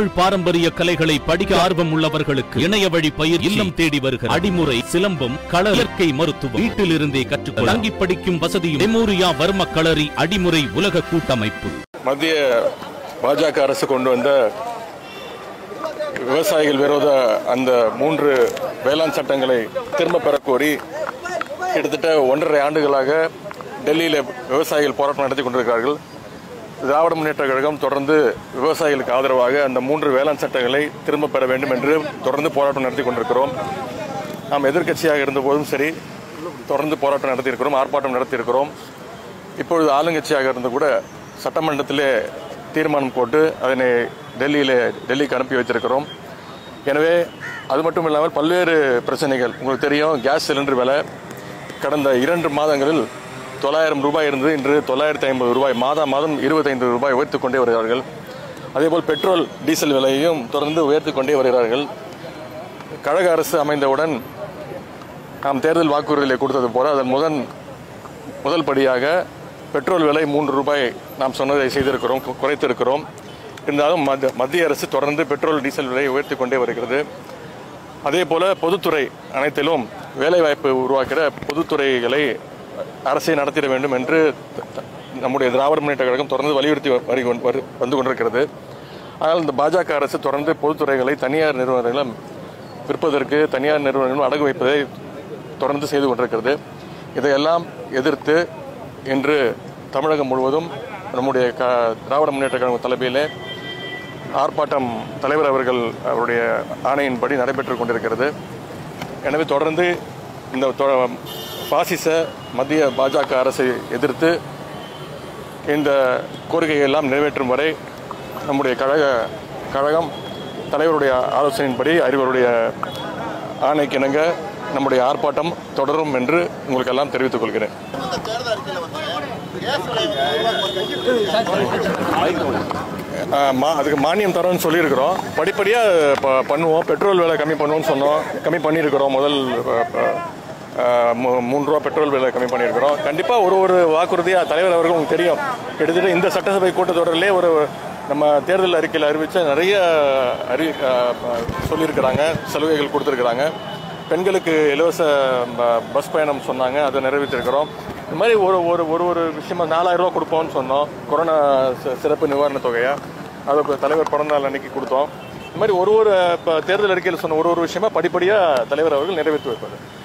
தமிழ் பாரம்பரிய கலைகளை படிக்க ஆர்வம் உள்ளவர்களுக்கு இணைய வழி பயிர் இல்லம் தேடி வருகிற அடிமுறை சிலம்பம் கள இயற்கை மருத்துவம். வீட்டில் இருந்தே கற்றுக்கொள்ள தங்கி படிக்கும் வசதியும் மெமோரியா வர்ம களரி அடிமுறை உலக கூட்டமைப்பு. மத்திய பாஜக அரசு கொண்டு வந்த விவசாயிகள் விரோத அந்த மூன்று வேளாண் சட்டங்களை திரும்ப பெறக் கோரி கிட்டத்தட்ட ஒன்றரை ஆண்டுகளாக டெல்லியில் விவசாயிகள் போராட்டம் நடத்தி கொண்டிருக்கிறார்கள். திராவிட முன்னேற்ற கழகம் தொடர்ந்து விவசாயிகளுக்கு ஆதரவாக அந்த மூன்று வேளாண் சட்டங்களை திரும்ப பெற வேண்டும் என்று தொடர்ந்து போராட்டம் நடத்தி கொண்டிருக்கிறோம். நாம் எதிர்க்கட்சியாக இருந்தபோதும் சரி தொடர்ந்து போராட்டம் நடத்தியிருக்கிறோம் ஆர்ப்பாட்டம் நடத்தியிருக்கிறோம். இப்பொழுது ஆளுங்கட்சியாக இருந்து கூட சட்டமன்றத்திலே தீர்மானம் போட்டு அதனை டெல்லியில் டெல்லிக்கு அனுப்பி வைத்திருக்கிறோம். எனவே அது மட்டும் இல்லாமல் பல்வேறு பிரச்சனைகள் உங்களுக்கு தெரியும் கேஸ் சிலிண்டர் விலை கடந்த இரண்டு மாதங்களில் தொள்ளாயிரம் ரூபாய் இருந்தது. இன்று தொள்ளாயிரத்தி ஐம்பது ரூபாய். மாதம் மாதம் இருபத்தைந்து ரூபாய் உயர்த்தி கொண்டே வருகிறார்கள். அதேபோல் பெட்ரோல் டீசல் விலையையும் தொடர்ந்து உயர்த்தி கொண்டே வருகிறார்கள். கழக அரசு அமைந்தவுடன் நாம் தேர்தல் வாக்குறுதிகளை கொடுத்தது போல அதன் முதன் முதல் படியாக பெட்ரோல் விலை மூன்று ரூபாய் நாம் சொன்னதை செய்திருக்கிறோம் குறைத்திருக்கிறோம். இருந்தாலும் மத்திய அரசு தொடர்ந்து பெட்ரோல் டீசல் விலையை உயர்த்தி கொண்டே வருகிறது. அதே போல பொதுத்துறை அனைத்திலும் வேலைவாய்ப்பு உருவாக்கிற பொதுத்துறைகளை அரசை நடத்திட வேண்டும் என்று த- த- நம்முடைய திராவிட முன்னேற்ற கழகம் தொடர்ந்து வலியுறுத்தி வரி கொண்டு- வந்து கொண்டிருக்கிறது. ஆனால் இந்த பாஜக அரசு தொடர்ந்து பொதுத்துறைகளை தனியார் நிறுவனங்களும் விற்பதற்கு தனியார் நிறுவனங்களும் அடகு வைப்பதை தொடர்ந்து செய்து கொண்டிருக்கிறது. இதையெல்லாம் எதிர்த்து இன்று தமிழகம் முழுவதும் நம்முடைய க திராவிட முன்னேற்ற கழகம் தலைமையிலே ஆர்ப்பாட்டம் தலைவர் அவர்கள் அவருடைய ஆணையின்படி நடைபெற்று கொண்டிருக்கிறது. எனவே தொடர்ந்து இந்த பாசிச மத்திய பாஜக அரசை எதிர்த்து இந்த கோரிக்கையை எல்லாம் நிறைவேற்றும் வரை நம்முடைய கழக கழகம் தலைவருடைய ஆலோசனையின்படி அறிவருடைய ஆணைக்கிணங்க நம்முடைய ஆர்ப்பாட்டம் தொடரும் என்று உங்களுக்கு எல்லாம் தெரிவித்துக் கொள்கிறேன். மா- அதுக்கு மானியம் தரோம்னு சொல்லியிருக்கிறோம். படிப்படியாக ப- பண்ணுவோம். பெட்ரோல் விலை கம்மி பண்ணுவோம்னு சொன்னோம். கம்மி பண்ணியிருக்கிறோம் முதல் மூன்று ரூபா பெட்ரோல் விலை கம்மி பண்ணியிருக்கிறோம். கண்டிப்பாக ஒரு ஒரு வாக்குறுதியாக தலைவர் அவர்கள் உங்களுக்கு தெரியும். கிட்டத்தட்ட இந்த சட்டசபை கூட்டத்தொடரிலே ஒரு நம்ம தேர்தல் அறிக்கையில் அறிவித்த நிறைய அறி சொல்லியிருக்கிறாங்க சலுகைகள் கொடுத்துருக்குறாங்க. பெண்களுக்கு இலவச ப- பஸ் பயணம் சொன்னாங்க அதை நிறைவேற்றிருக்கிறோம். இந்த மாதிரி ஒரு ஒரு ஒரு ஒரு விஷயமா நாலாயிரம் ரூபா கொடுப்போம்னு சொன்னோம். கொரோனா சிறப்பு நிவாரண தொகையை அதை தலைவர் பிறந்த நாள் அன்னைக்கு கொடுத்தோம். இந்த மாதிரி ஒரு ஒரு இப்போ தேர்தல் அறிக்கையில் சொன்ன ஒரு ஒரு விஷயமா படிப்படியாக தலைவர் அவர்கள் நிறைவேற்றி வைப்பார்.